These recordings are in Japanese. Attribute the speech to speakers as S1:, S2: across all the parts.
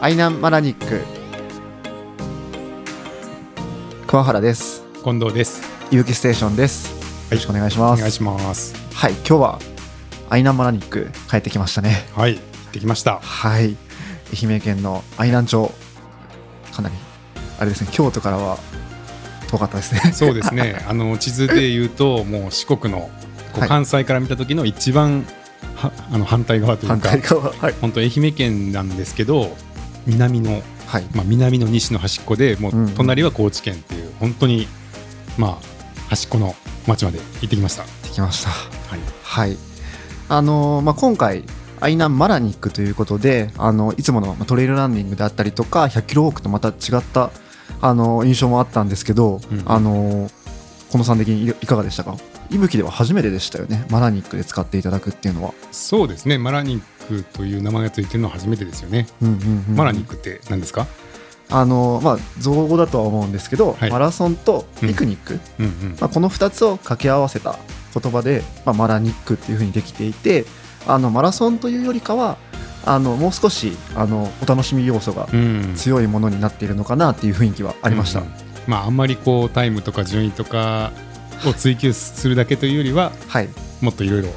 S1: アイナンマラニック。桑原です。
S2: 近藤です。
S1: 有機ステーションです。よろしくお願いします。
S2: お願いします。
S1: はい今日はアイナンマラニック帰ってきましたね。
S2: はい、行ってきました。
S1: はい。愛媛県の愛南町。かなりあれですね京都からは遠かったですね。
S2: そうですね。あの地図で言うと、もう四国の関西から見た時の一番はあの反対側というか
S1: 反対、側。はい。
S2: 本当愛媛県なんですけど、南の
S1: はい。
S2: まあ南の西の端っこで、も
S1: うんう
S2: うん。隣は高知県っていう本当にまあ端っこの町まで行ってきました。
S1: できました。
S2: はい。
S1: はい。あのーまあ、今回アイナンマラニックということであのいつものまあトレイルランニングであったりとか100キロウォークとまた違ったあの印象もあったんですけど、
S2: うん
S1: あのー近藤さん的にいいかがでしたか？いぶきでは初めてでしたよね。マラニックで使っていただくっていうのは、
S2: そうですね。マラニックという名前がついてるのは初めてですよね。
S1: うんうんうん。
S2: マラニックって何ですか？
S1: あのーまあ造語だとは思うんですけど、
S2: はい。
S1: マラソンとピクニック、
S2: うんうん。
S1: まあ、この2つを掛け合わせた言葉で、まあ、マラニックっていうふうにできていてあのマラソンというよりかはあのもう少しあのお楽しみ要素が
S2: うん。
S1: 強いものになっているのかなっていう雰囲気はありました、
S2: うんうん。まあ、あんまりこうタイムとか順位とかを追求するだけというよりは
S1: はい、
S2: もっといろいろ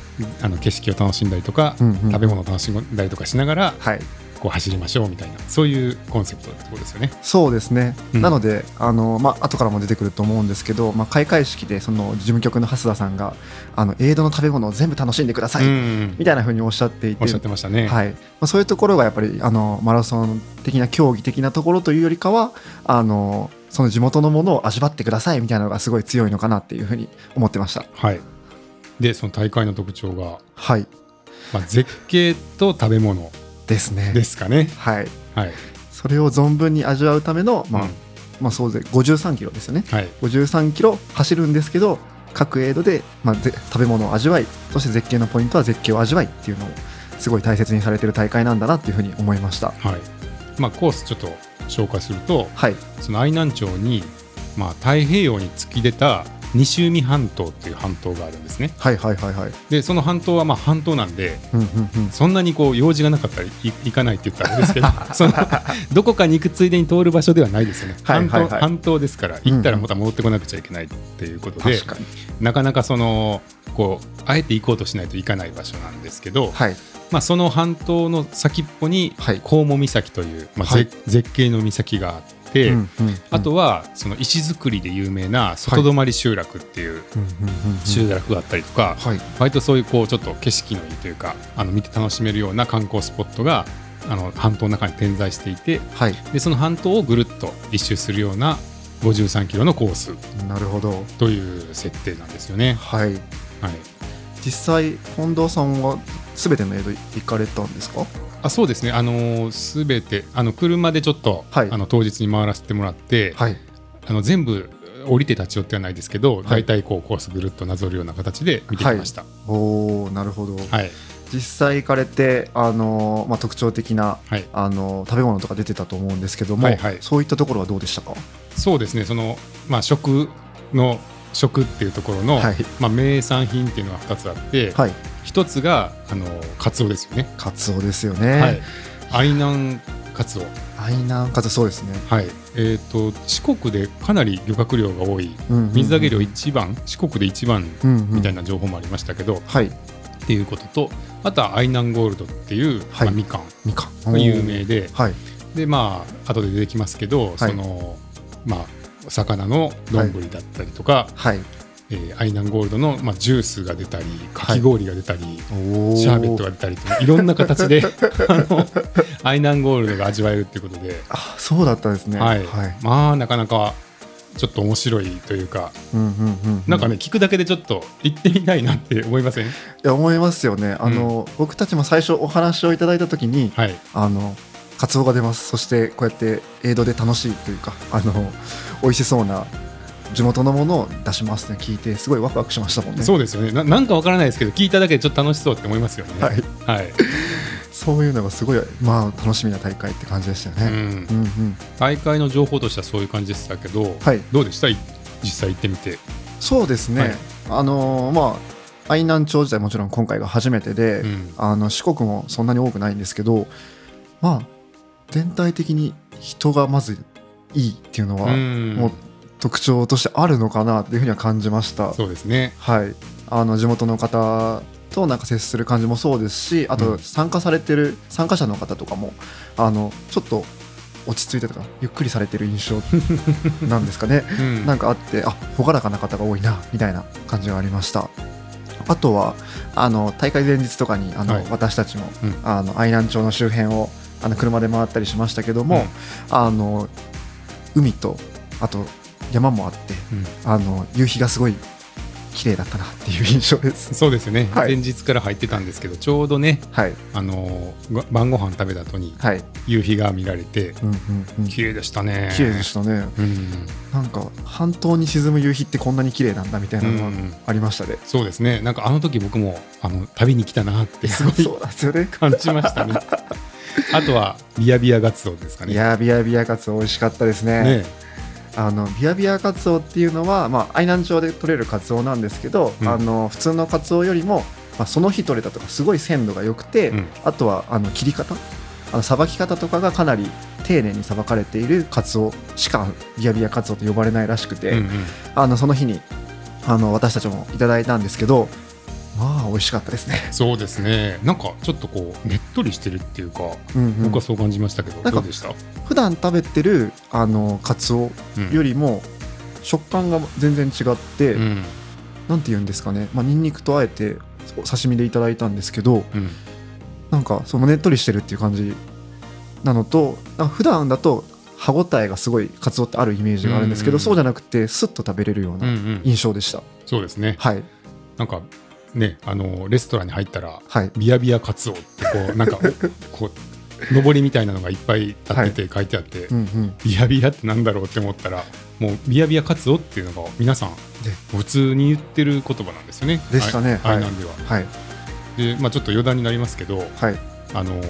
S2: あの景色を楽しんだりとか、
S1: うんうん。
S2: 食べ物を楽しんだりとかしながら
S1: はい、
S2: こう走りましょうみたいなそういうコンセプトってことですよね。
S1: そうですね、
S2: うん。
S1: なのであの、まあ後からも出てくると思うんですけど、まあ、開会式でその事務局の蓮田さんがあのエイドの食べ物を全部楽しんでください、
S2: うん
S1: みたいなふうにおっしゃっていて。
S2: おっしゃってましたね。
S1: はい。まあ、そういうところがやっぱりあのマラソン的な競技的なところというよりかはあのその地元のものを味わってくださいみたいなのがすごい強いのかなっていうふうに思ってました。
S2: はい、でその大会の特徴が、
S1: はい。
S2: まあ、絶景と食べ物
S1: ですね。
S2: ですかね。
S1: はい。
S2: はい。
S1: それを存分に味わうための、まあ
S2: うん。
S1: まあ、総勢53キロですよね。
S2: はい。
S1: 53キロ走るんですけど各エイドで、まあ、ぜ食べ物を味わいそして絶景のポイントは絶景を味わいっていうのをすごい大切にされてる大会なんだなっていうふうに思いました。
S2: はい。まあ、コースちょっと紹介すると
S1: はい。
S2: その愛南町に、まあ、太平洋に突き出た西海半島っていう半島があるんですね。
S1: はいはいはいはい。
S2: でその半島はまあ半島なんで
S1: うんうんうん。
S2: そんなにこう用事がなかったらい行かないって言ったらあれですけど そのどこかに行くついでに通る場所ではないですよね、
S1: はいはいはい。
S2: 半島半島ですから行ったらまた戻ってこなくちゃいけないっていうことで、
S1: 確かに。
S2: なかなかそのこうあえて行こうとしないといかない場所なんですけど、
S1: はい。
S2: まあ、その半島の先っぽに
S1: はい。
S2: 黄門岬という、まあ
S1: はい。
S2: ぜ絶景の岬があって、
S1: うんうんうん
S2: あとはその石造りで有名な外泊集落っていう集落があったりとか、
S1: はい。
S2: 割とそういうこうちょっと景色のいいというかあの見て楽しめるような観光スポットがあの半島の中に点在していて
S1: はい。
S2: でその半島をぐるっと一周するような53キロのコース
S1: なるほど。
S2: という設定なんですよね。
S1: はい。
S2: はい、
S1: 実際近藤さんは全ての江戸行かれたんですか？
S2: あそうですね、あのすべてあの車でちょっと、
S1: はい。
S2: あの当日に回らせてもらって、
S1: はい。
S2: あの全部降りて立ち寄ってはないですけど、
S1: い。
S2: 大体こうコースぐるっとなぞるような形で見てきました。
S1: おーなるほど、
S2: はい、
S1: 実際行かれてあの、まあ、特徴的な
S2: はい、
S1: あの食べ物とか出てたと思うんですけども、
S2: はいはい。
S1: そういったところはどうでしたか？
S2: そうですね、そのまあ食の食っていうところの、
S1: はい。
S2: まあ名産品っていうのが2つあって、
S1: はい。
S2: 一つがあのカツオですよね。
S1: カツオですよね、
S2: はい、愛南カツオ。
S1: 愛南カツオそうですね、
S2: はい、えっ、と四国でかなり漁獲量が多い。
S1: うんうんうん
S2: 水揚げ量一番、四国で一番
S1: うんうん。
S2: みたいな情報もありましたけど、
S1: はい。
S2: っていうこととあとは愛南ゴールドっていう、
S1: はい。
S2: まあ、みかん。
S1: みかん。
S2: が有名で
S1: はい。
S2: でまあ後で出てきますけど、そのまあ魚の丼だったりとか、
S1: はい。
S2: えー愛南ゴールドの、まあ、ジュースが出たりかき氷が出たり、
S1: お
S2: シャーベットが出たりといろんな形で あの愛南ゴールドが味わえるっていうことで、
S1: あそうだったんですね。
S2: はい。
S1: はい。
S2: まあなかなかちょっと面白いというか、
S1: うんうんうん
S2: なんかね聞くだけでちょっと行ってみたいなって思いません？
S1: いや思いますよね。あの、僕たちも最初お話をいただいた時に
S2: はい。
S1: あのカツオが出ます。そしてこうやって映像で楽しいというかあの美味しそうな地元のものを出しますね。聞いてすごいワクワクしましたもんね。
S2: そうですよね。ななんかわからないですけど聞いただけでちょっと楽しそうって思いますよね。
S1: はい、
S2: はい。
S1: そういうのがすごい、まあ、楽しみな大会って感じでしたよね。
S2: うん。
S1: うんうん。
S2: 大会の情報としてはそういう感じでしたけど、
S1: はい、
S2: どうでした？い実際行ってみて、
S1: そうですね、
S2: はい。
S1: あのーまあ、愛南町自体もちろん今回が初めてで、
S2: うん。
S1: あの四国もそんなに多くないんですけど、まあ、全体的に人がまずいいっていうのは、
S2: うん。
S1: もう特徴としてあるのかなっていうふうには感じました。
S2: そうですね。
S1: はい、あの地元の方となんか接する感じもそうですしあ
S2: うん。
S1: と参加されてる参加者の方とかもあのちょっと落ち着いてとかゆっくりされてる印象 なんですかね。
S2: うん。
S1: なんかあってあ朗らかな方が多いなみたいな感じがありました。あとはあの大会前日とかにあの、
S2: はい。
S1: 私たちも、
S2: うん。
S1: あの愛南町の周辺をあの車で回ったりしましたけども、あの海とあと山もあって
S2: うん
S1: あの夕日がすごい綺麗だったなっていう印象です。
S2: そうですね、
S1: はい
S2: 前日から入ってたんですけどちょうどね
S1: はい
S2: あのご晩ご飯食べた後に
S1: はい。
S2: 夕日が見られて
S1: うんうんうん。
S2: 綺麗でしたね
S1: 綺麗でしたね。
S2: うん
S1: なんか半島に沈む夕日ってこんなに綺麗なんだみたいなのが
S2: うん
S1: ありましたね。
S2: そうですねなんかあの時僕もあの旅に来たなってすごい
S1: そうなんですよね。
S2: 感じましたね あとはビヤビヤガツオですかね。
S1: いやービヤビヤカツオ美味しかったですね。
S2: ね。
S1: あのビヤビヤカツオっていうのはまあ愛南町で取れるカツオなんですけど、
S2: うん。
S1: あの普通のカツオよりもまあその日取れたとかすごい鮮度が良くて、
S2: うん。
S1: あとはあの切り方。あのさばき方とかがかなり丁寧にさばかれているカツオしかビヤビヤカツオと呼ばれないらしくて、
S2: うんうん。
S1: あのその日にあの私たちもいただいたんですけどまあ美味しかったですね、
S2: そうですね。なんかちょっとこうねっとりしてるっていうか、
S1: うんうん。
S2: 僕はそう感じましたけど
S1: か
S2: どうでした、
S1: 普段食べてるあのカツオ
S2: うん。
S1: よりも食感が全然違って、
S2: うん。
S1: なんて言うんですかね、まあ、ニンニクとあえてお刺身でいただいたんですけど
S2: うん。
S1: なんかそのねっとりしてるっていう感じなのとなんか普段だと歯ごたえがすごいカツオってあるイメージがあるんですけど、
S2: うん
S1: そうじゃなくてスッと食べれるよう
S2: うんう
S1: なん。印象でした、
S2: そうですね。
S1: はい。
S2: なんかねあのレストランに入ったら
S1: はい。
S2: ビヤビヤカツオってこう なんかこう上りみたいなのがいっぱい立ってて書いてあって、
S1: うんうん。
S2: ビヤビヤってなんだろうって思ったらもうビヤビヤカツオっていうのが皆さん普通に言ってる言葉なんですよね。
S1: でしたね。はい。
S2: あいなんでは。
S1: はい。
S2: で、まあ、ちょっと余談になりますけど
S1: はい。
S2: あの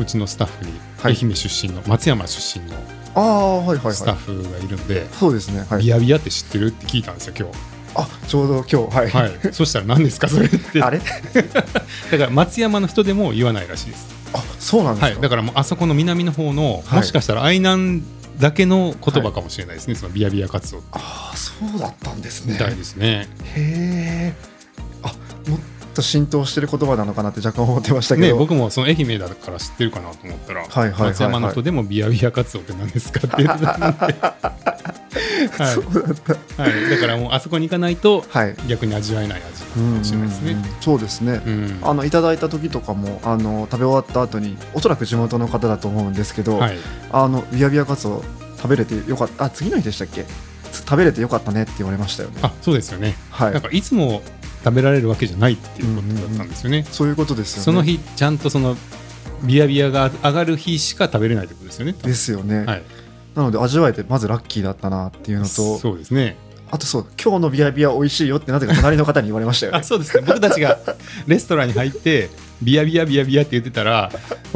S2: うちのスタッフに
S1: はい。
S2: 愛媛出身の松山出身のスタッ
S1: はい
S2: フがいるんで、
S1: そうですね。はい。
S2: ビヤビヤって知ってるって聞いたんですよ今日
S1: あちょうど今日はい、
S2: はい。そしたら何ですかそれって。
S1: あれ？
S2: だから松山の人でも言わないらしいです。
S1: あそうなんですか、
S2: はい、だからもうあそこの南の方の、
S1: はい。
S2: もしかしたら愛南だけの言葉かもしれないですね、そのビヤビヤ活動
S1: ああそうだったんですね。
S2: みたいですね。
S1: へえあもっと浸透してる言葉なのかなって若干思ってましたけど、
S2: ね僕もその愛媛だから知ってるかなと思ったら、
S1: はいはいはいはい。
S2: 松山の人でもビヤビヤ活動って何ですかって はい。
S1: そうだった
S2: はい、だからもうあそこに行かないと
S1: はい。
S2: 逆に味わえない味か
S1: うん
S2: もしれないですね。
S1: そうですね、
S2: うん。
S1: あのいただいた時とかもあの食べ終わった後におそらく地元の方だと思うんですけど、
S2: はい、
S1: あのビヤビヤカツオ食べれてよかったあ次の日でしたっけ？つ食べれてよかったねって言われましたよね。
S2: あそうですよね、
S1: はい。
S2: なんかいつも食べられるわけじゃないっていうことだったんですよね。
S1: そういうことですよね。
S2: その日ちゃんとそのビヤビヤが上がる日しか食べれないってことですよね。
S1: ですよね、
S2: はい、
S1: なので味わえてまずラッキーだったなっていうのと
S2: そうですね。
S1: あとそう今日のビヤビヤ美味しいよってなぜか隣の方に言われましたよね。
S2: あそうですね。僕たちがレストランに入ってビヤビヤビヤビヤって言ってたら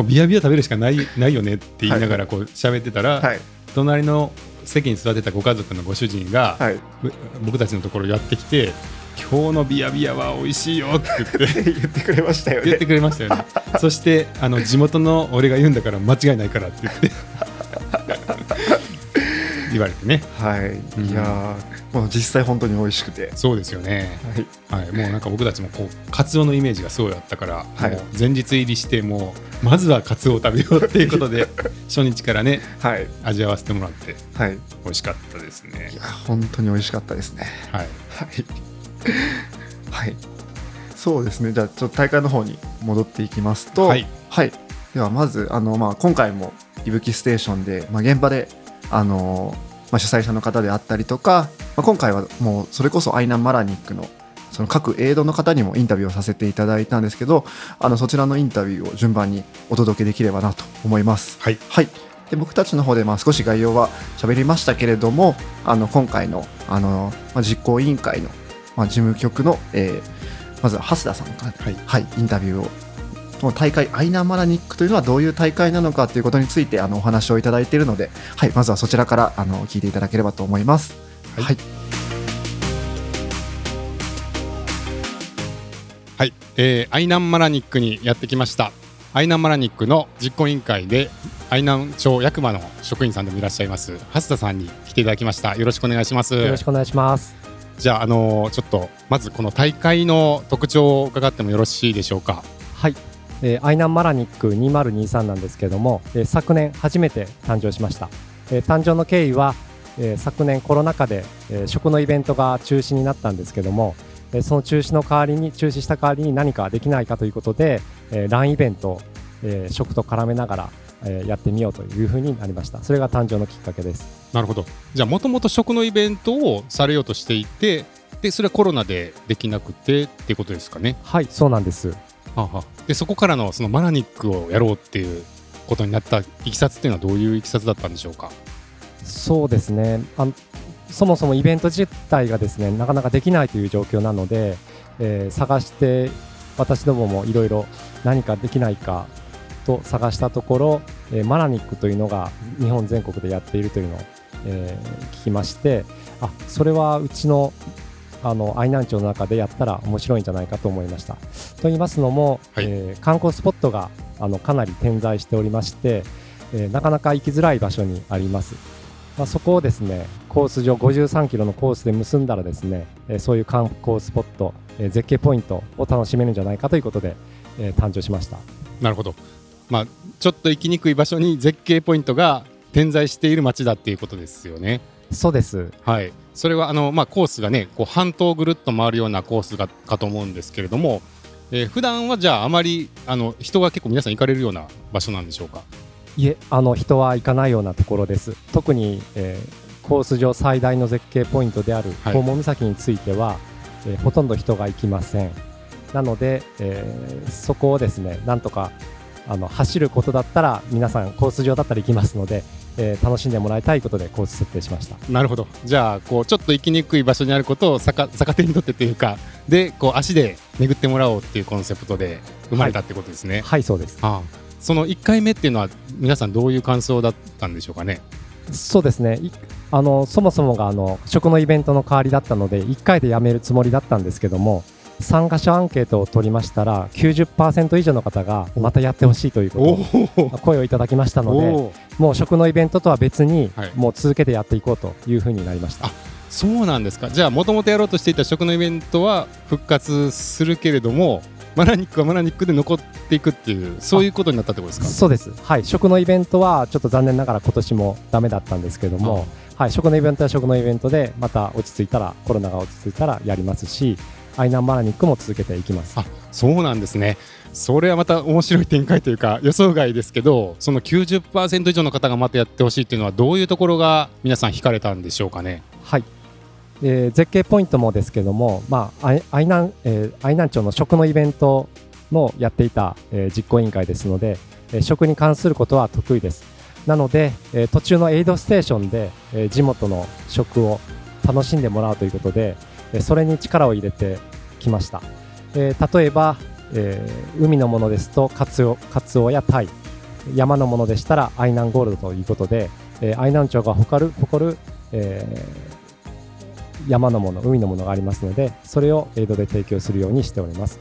S2: ビヤビヤ食べるしかないないよねって言いながらこう喋ってたら、
S1: はい。
S2: 隣の席に座ってたご家族のご主人が、
S1: はい。
S2: ぶ僕たちのところやってきて今日のビヤビヤは美味しいよって言って
S1: 言ってくれましたよね。
S2: 言ってくれましたよね。そしてあの地元の俺が言うんだから間違いないからって言って言われてね。
S1: はい、
S2: うん。
S1: いやーもう実際本当に美味しくて。
S2: そうですよね。
S1: はい。
S2: はい、もうなんか僕たちもこうカツオのイメージがそうだったから、
S1: はい。
S2: もう前日入りしてもうまずはカツオを食べようっていうことで 初日からね
S1: はい。
S2: 味わわせてもらって
S1: はい。
S2: 美味しかったですね。
S1: いや本当に美味しかったですね。
S2: はい。
S1: はい。はい。そうですね。じゃあちょっと大会の方に戻っていきますと
S2: はい、
S1: はい。ではまずあの、まあ、今回もいぶきステーションで、まあ、現場であの、まあ、主催者の方であったりとか、まあ、今回はもうそれこそアイナン・マラニックのその各エイドの方にもインタビューをさせていただいたんですけどあのそちらのインタビューを順番にお届けできればなと思います。
S2: はい。
S1: はい、で僕たちの方でまあ少し概要は喋りましたけれどもあの今回のあの、まあ、実行委員会の、まあ、事務局の、えーまずは蓮田さんから、
S2: はい。
S1: はい、インタビューをこの大会アイナーマラニックというのはどういう大会なのかということについてあのお話をいただいているので、はい、まずはそちらからあの聞いていただければと思います。
S2: はい。
S1: はい、
S2: はい、えーアイナンマラニックにやってきました。アイナンマラニックの実行委員会で愛南町役場の職員さんでもいらっしゃいます蓮田さんに来ていただきました。よろしくお願いします。
S3: よろしくお願いします。
S2: じゃああのちょっとまずこの大会の特徴を伺ってもよろしいでしょうか？
S3: はい、えー、愛南マラニック2023なんですけれども、えー、昨年初めて誕生しました、えー、誕生の経緯は、えー、昨年コロナ禍で、えー、食のイベントが中止になったんですけどもえその中止の代わりに中止した代わりに何かできないかということで、えー、ランイベント、えー、食と絡めながら、えー、やってみようというふうになりました。それが誕生のきっかけです。
S2: なるほど。じゃあもともと食のイベントをされようとしていてでそれはコロナでできなくてっていうことですかね。
S3: はいそうなんです。
S2: ははでそこからのそのマラニックをやろうっていうことになったいきさつっていうのはどういういきさつだったんでしょうか？
S3: そうですね。あそもそもイベント自体がですねなかなかできないという状況なので、えー、探して私どももいろいろ何かできないかと探したところ、えー、マラニックというのが日本全国でやっているというのを、えー、聞きましてあそれはうちのあの愛南町の中でやったら面白いんじゃないかと思いました。と言いますのも、はい、えー、観光スポットがあのかなり点在しておりまして、えー、なかなか行きづらい場所にあります。まあ、そこをですねコース上53キロのコースで結んだらですね、えそういう観光スポット、え絶景ポイントを楽しめるんじゃないかということで、え誕生しました
S2: なるほど、まあ、ちょっと行きにくい場所に絶景ポイントが点在している街だっていうことですよね。
S3: そうです、
S2: はい、それはあの、まあ、コースがねこう半島ぐるっと回るようなコースがかと思うんですけれども、えー、普段はじゃああまりあの人が結構皆さん行かれるような場所なんでしょうか？
S3: いえあの人は行かないようなところです。特に、えー、コース上最大の絶景ポイントである訪問岬については、はい、えー、ほとんど人が行きません。なので、えー、そこをですねなんとかあの走ることだったら皆さんコース上だったら行きますので、えー、楽しんでもらいたいことでコース設定しました。
S2: なるほど。じゃあこうちょっと行きにくい場所にあることを逆逆手にとってというかでこう足で巡ってもらおうっていうコンセプトで生まれたってことですね。
S3: はい、はい、そうです。
S2: ああ。その1回目っていうのは皆さんどういう感想だったんでしょうかね？
S3: そうですね。あのそもそもがあの食のイベントの代わりだったので1回でやめるつもりだったんですけども参加者アンケートを取りましたら90%以上の方がまたやってほしいということ声をいただきましたのでもう食のイベントとは別に、もう続けてやっていこうというふうになりました。
S2: そうなんですか。じゃあもともとやろうとしていた食のイベントは復活するけれどもマラニックはマラニックで残っていくっていうそういうことになったってことですか？
S3: そうです。はい。食のイベントはちょっと残念ながら今年もダメだったんですけども、はい、食のイベントは食のイベントでまた落ち着いたらコロナが落ち着いたらやりますしアイナンマラニックも続けていきます。
S2: あそうなんですね。それはまた面白い展開というか予想外ですけどその90%以上の方がまたやってほしいっていうのはどういうところが皆さん惹かれたんでしょうかね。
S3: はい。えー、絶景ポイントもですけども、まあ、愛南、えー、愛南町の食のイベントのやっていた、えー、実行委員会ですので、えー、食に関することは得意です。なので、えー、途中のエイドステーションで、えー、地元の食を楽しんでもらうということで、えー、それに力を入れてきました。えー、例えば、えー、海のものですとカツオカツオやタイ。山のものでしたら愛南ゴールドということで、えー、愛南町が誇る誇る、えー、山のもの海のものがありますのでそれをエイドで提供するようにしております。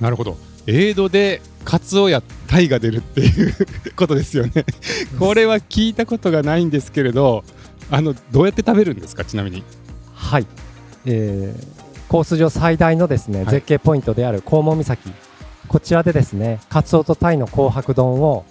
S2: なるほど。エイドでカツオやタイが出るっていう ことですよね。これは聞いたことがないんですけれどあのどうやって食べるんですか？ちなみに。
S3: はい、えー、コース上最大のですね、はい、絶景ポイントである黄門岬。こちらでですねカツオとタイの紅白丼を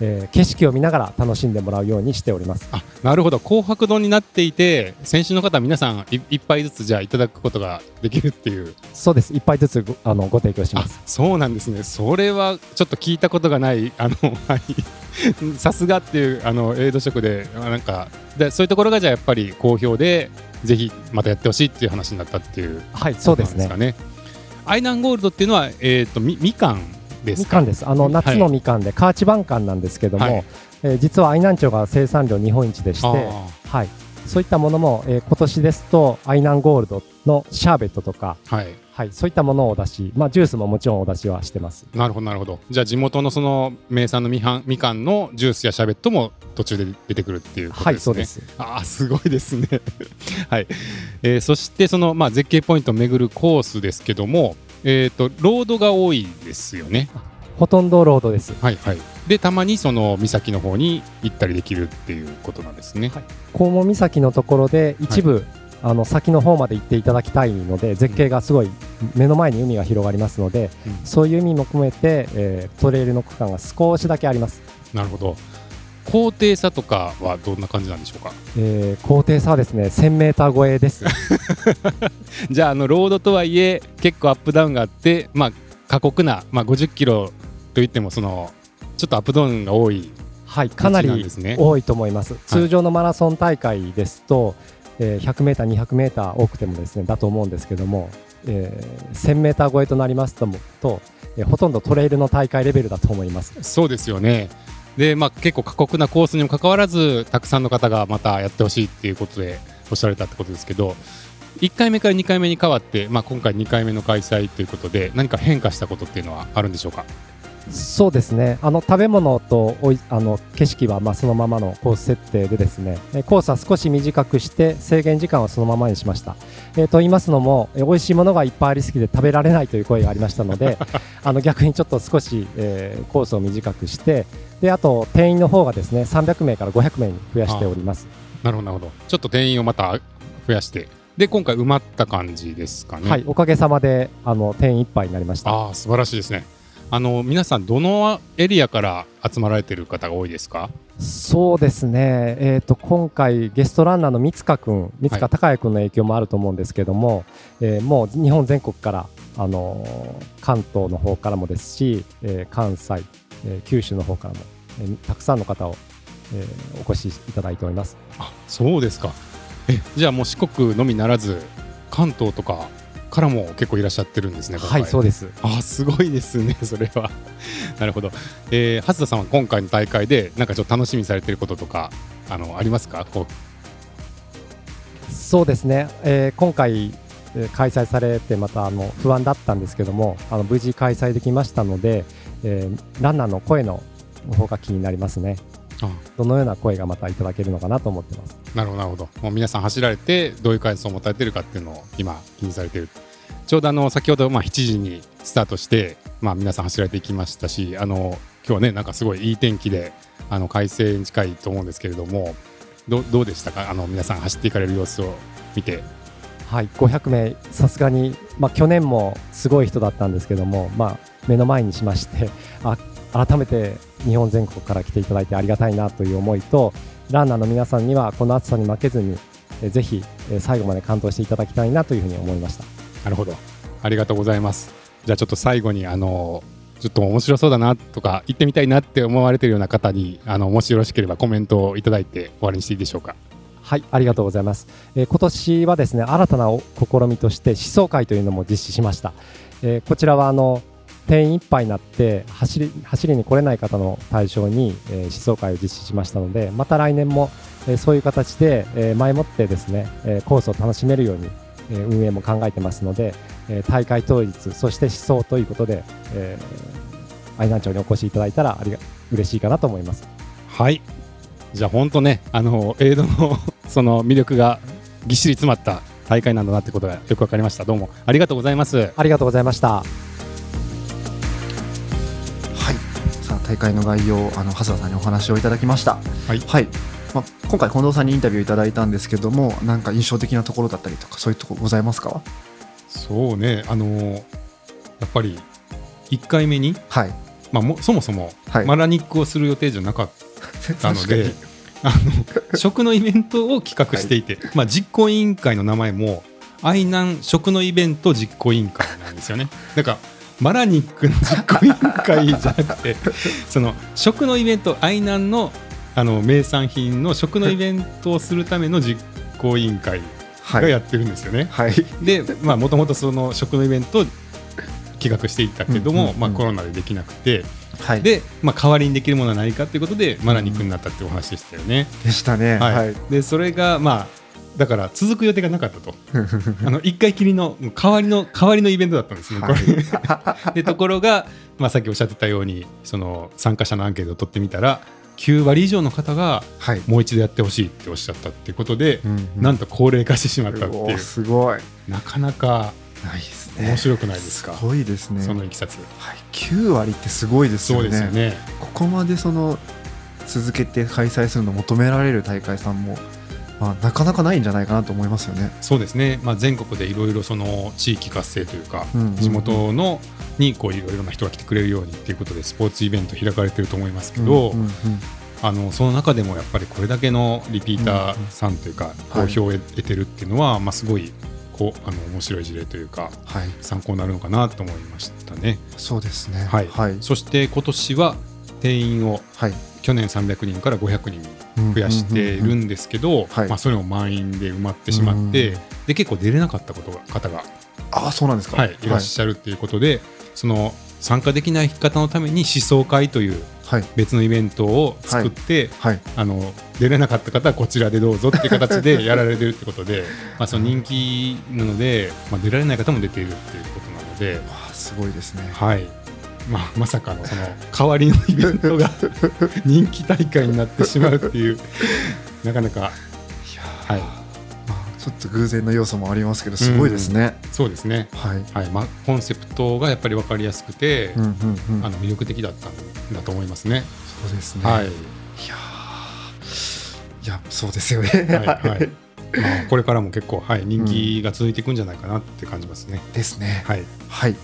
S3: えー、景色を見ながら楽しんでもらうようにしております。
S2: あなるほど。紅白丼になっていて選手の方皆さん一杯ずつじゃあいただくことができるっていう。
S3: そうです。一杯ずつごあのご提供します。
S2: そうなんですね。それはちょっと聞いたことがないあの はい。さすがっていうあのエイド食でなんかでそういうところがじゃあやっぱり好評でぜひまたやってほしいっていう話になったっていう
S3: はいそうですね。
S2: アイナンゴールドっていうのは、えーと、とみみかん
S3: みかんです。あの夏のみかんで、カーチバンカンなんですけども、はい、えー、実は愛南町が生産量日本一でして、はい、そういったものも、えー、今年ですと愛南ゴールドのシャーベットとか、はい、はい、そういったものをお出し、まあ、ジュースももちろんお出しはしてます。
S2: なるほどなるほど。じゃあ地元のその名産のみはんみかんのジュースやシャーベットも途中で出てくるっていうことですね。はいそうです。あすごいですね。はい、えー、そしてその、まあ、絶景ポイントを巡るコースですけどもえーと、ロードが多いですよね。
S3: ほとんどロードです。
S2: はいはい。でたまにその岬の方に行ったりできるっていうことなんですね、
S3: はい。黄門岬のところで一部、あの先の方まで行っていただきたいので絶景がすごい目の前に海が広がりますので、
S2: うん
S3: そういう意味も込めて、えートレイルの区間が少しだけあります。
S2: なるほど高低差とかはどんな感じなんでしょうか？
S3: えー高低差はですね1000メーター超えです。
S2: じゃああのロードとはいえ結構アップダウンがあってまあ過酷な、まあ、50キロといってもそのちょっとアップダウンが多い
S3: はい、かなり多いと思います。通常のマラソン大会ですと、え100メーター、200メーター多くてもですねだと思うんですけども、えー1000メーター超えとなりますとと、えーほとんどトレイルの大会レベルだと思います。
S2: そうですよねで、まあ、結構過酷なコースにもかかわらずたくさんの方がまたやってほしいっていうことでおっしゃられたってことですけど1回目から2回目に変わって、まあ、今回2回目の開催ということで何か変化したことっていうのはあるんでしょうか？
S3: そうですねあの食べ物とおいあの景色はまあそのままのコース設定でですねえーコースは少し短くして制限時間はそのままにしました。えーと言いますのもえー美味しいものがいっぱいありすぎて食べられないという声がありましたので あの逆にちょっと少し、えーコースを短くしてであと定員の方がですね300名から500名に増やしております。
S2: なるほどなるほどちょっと定員をまた増やしてで今回埋まった感じですかね
S3: はい、おかげさまであの定員いっぱいになりました。
S2: ああ素晴らしいですねあの皆さんどのエリアから集まられてる方が多いですか？
S3: そうですね、えー、と今回、ゲストランナーの三塚君、三塚孝也君の影響もあると思うんですけども、えーもう日本全国から、あのー関東の方からもですし、えー関西、えー九州の方からも、えーたくさんの方を、えーお越しいただいております。
S2: あそうですか。えじゃあもう四国のみならず関東とかからも結構いらっしゃってるんですね
S3: はい、そうです。
S2: あすごいですねそれは。なるほど、えー、初田さんは今回の大会でなんかちょっと楽しみにされてることとかあのありますか？こ
S3: そうですね、えー今回、えー開催されてまたあの不安だったんですけどもあの無事開催できましたので、えーランナーの声の方が気になりますねどのような声がまたいただけるのかなと思ってます。
S2: なるほどなるほど。もう皆さん走られてどういう感想を持たれてるかっていうのを今気にされてる。ちょうどあの先ほどまあ7時にスタートして、まあ、皆さん走られていきましたしあの今日はねなんかすごいいい天気であの快晴に近いと思うんですけれどもどどうでしたか？あの皆さん走っていかれる様子を見て。
S3: はい500名さすがに、まあ、去年もすごい人だったんですけども、まあ、目の前にしましてあ改めて日本全国から来ていただいてありがたいなという思いとランナーの皆さんにはこの暑さに負けずにえーぜひえー最後まで感動していただきたいなというふうに思いました
S2: なるほど。ありがとうございます。じゃあちょっと最後にあのちょっと面白そうだなとか行ってみたいなって思われてるような方にあのもしよろしければコメントをいただいて終わりにしていいでしょうか。
S3: はい、ありがとうございます。えー今年はですね、新たなお試みとして思想会というのも実施しました。えーこちらはあの定員いっぱいになって走り走りに来れない方の対象に、えー思想会を実施しましたので、また来年も、えーそういう形で、えー前もってですね、えーコースを楽しめるように、えー運営も考えてますので、えー大会当日そして思想ということで、えー愛南町にお越しいただいたらありが嬉しいかなと思います。
S2: はい。じゃあ本当ねあのエイドの その魅力がぎっしり詰まった大会なんだなってことがよくわかりました。どうもありがとうございます。
S3: ありがとうございました。
S1: 大会の概要あの蓮田さんにお話をいただきました。
S2: はい。
S1: まあ、今回近藤さんにインタビューいただいたんですけどもなんか印象的なところだったりとかそういうところございますか？
S2: そうね。あのやっぱり1回目に、
S1: はい。
S2: まあ、もそもそも
S1: はい。
S2: マラニックをする予定じゃなかったので、あの食のイベントを企画していて、まあ、実行委員会の名前も愛南食のイベント実行委員会なんですよね。だからマラニックの実行委員会じゃなくてその食のイベント愛南のあの名産品の食のイベントをするための実行委員会
S1: はい。
S2: がやってるんですよね。
S1: はい。
S2: でまあもともとその食のイベントを企画していたけども、
S1: うんうんうん。
S2: まあ、コロナでできなくて。
S1: はい。
S2: で、まあ、代わりにできるものは何かということでマラニックになったってお話でしたよね。
S1: でしたね。
S2: はい。
S1: はい。
S2: でそれがまあだから続く予定がなかったと。あの1回きりの代わりの代わりのイベントだったんですね。これ。でところが、まあ、さっきおっしゃってたようにその参加者のアンケートを取ってみたら9割以上の方が
S1: はい。
S2: もう一度やってほしいっておっしゃったっていうことで、
S1: うんうん。
S2: なんと高齢化してしまったっていう。
S1: すごい。
S2: なかなか
S1: ないですね。
S2: 面白くないですか？
S1: すごいですね。
S2: そのいきさつ。
S1: はい、9割ってすごいですよ
S2: そう
S1: ね
S2: ですよね。
S1: ここまでその続けて開催するのを求められる大会さんも、まあ、なかなかないんじゃないかなと思いますよね。
S2: そうですね、まあ、全国でいろいろその地域活性というか、地元のにいろいろな人が来てくれるようにっていうことでスポーツイベント開かれてると思いますけど、
S1: うんうんうん
S2: あのその中でもやっぱりこれだけのリピーターさんというか
S1: うん
S2: 好評を得てるっていうのは、まあ、すごいこうあの面白い事例というか
S1: はい、
S2: 参考になるのかなと思いましたね。
S1: そうですね。
S2: はい。
S1: はい、
S2: そして今年は定員を
S1: はい、
S2: 去年300人から500人に増やしているんですけど、
S1: はい。
S2: まあ、それも満員で埋まってしまって、
S1: うん。
S2: で結構出れなかったことが方が、
S1: ああ、そうなんですか。
S2: はい、い。らっしゃるっていうことで、その参加できない方のために思想会という
S1: はい、
S2: 別のイベントを作って、
S1: はい、
S2: あの出れなかった方はこちらでどうぞっていう形で やられてるってことでまあその人気なので、まあ、出られない方も出ているっていうことなので、
S1: すごいですね。
S2: はいまあ、まさかのその代わりのイベントが 人気大会になってしまうっていうなかなか、はい、
S1: まあ、ちょっと偶然の要素もありますけど、すごいですね。
S2: そうですね、
S1: はい、
S2: はいまあ、コンセプトがやっぱり分かりやすくて、
S1: うん、うん、うん、
S2: あの魅力的だったんだと思いますね。
S1: そうですね。
S2: はい
S1: いやーいや、そうですよね。
S2: はいはい まあ、これからも結構、はい、人気が続いていくんじゃないかなって感じますね。
S1: ですね。
S2: はい
S1: はい。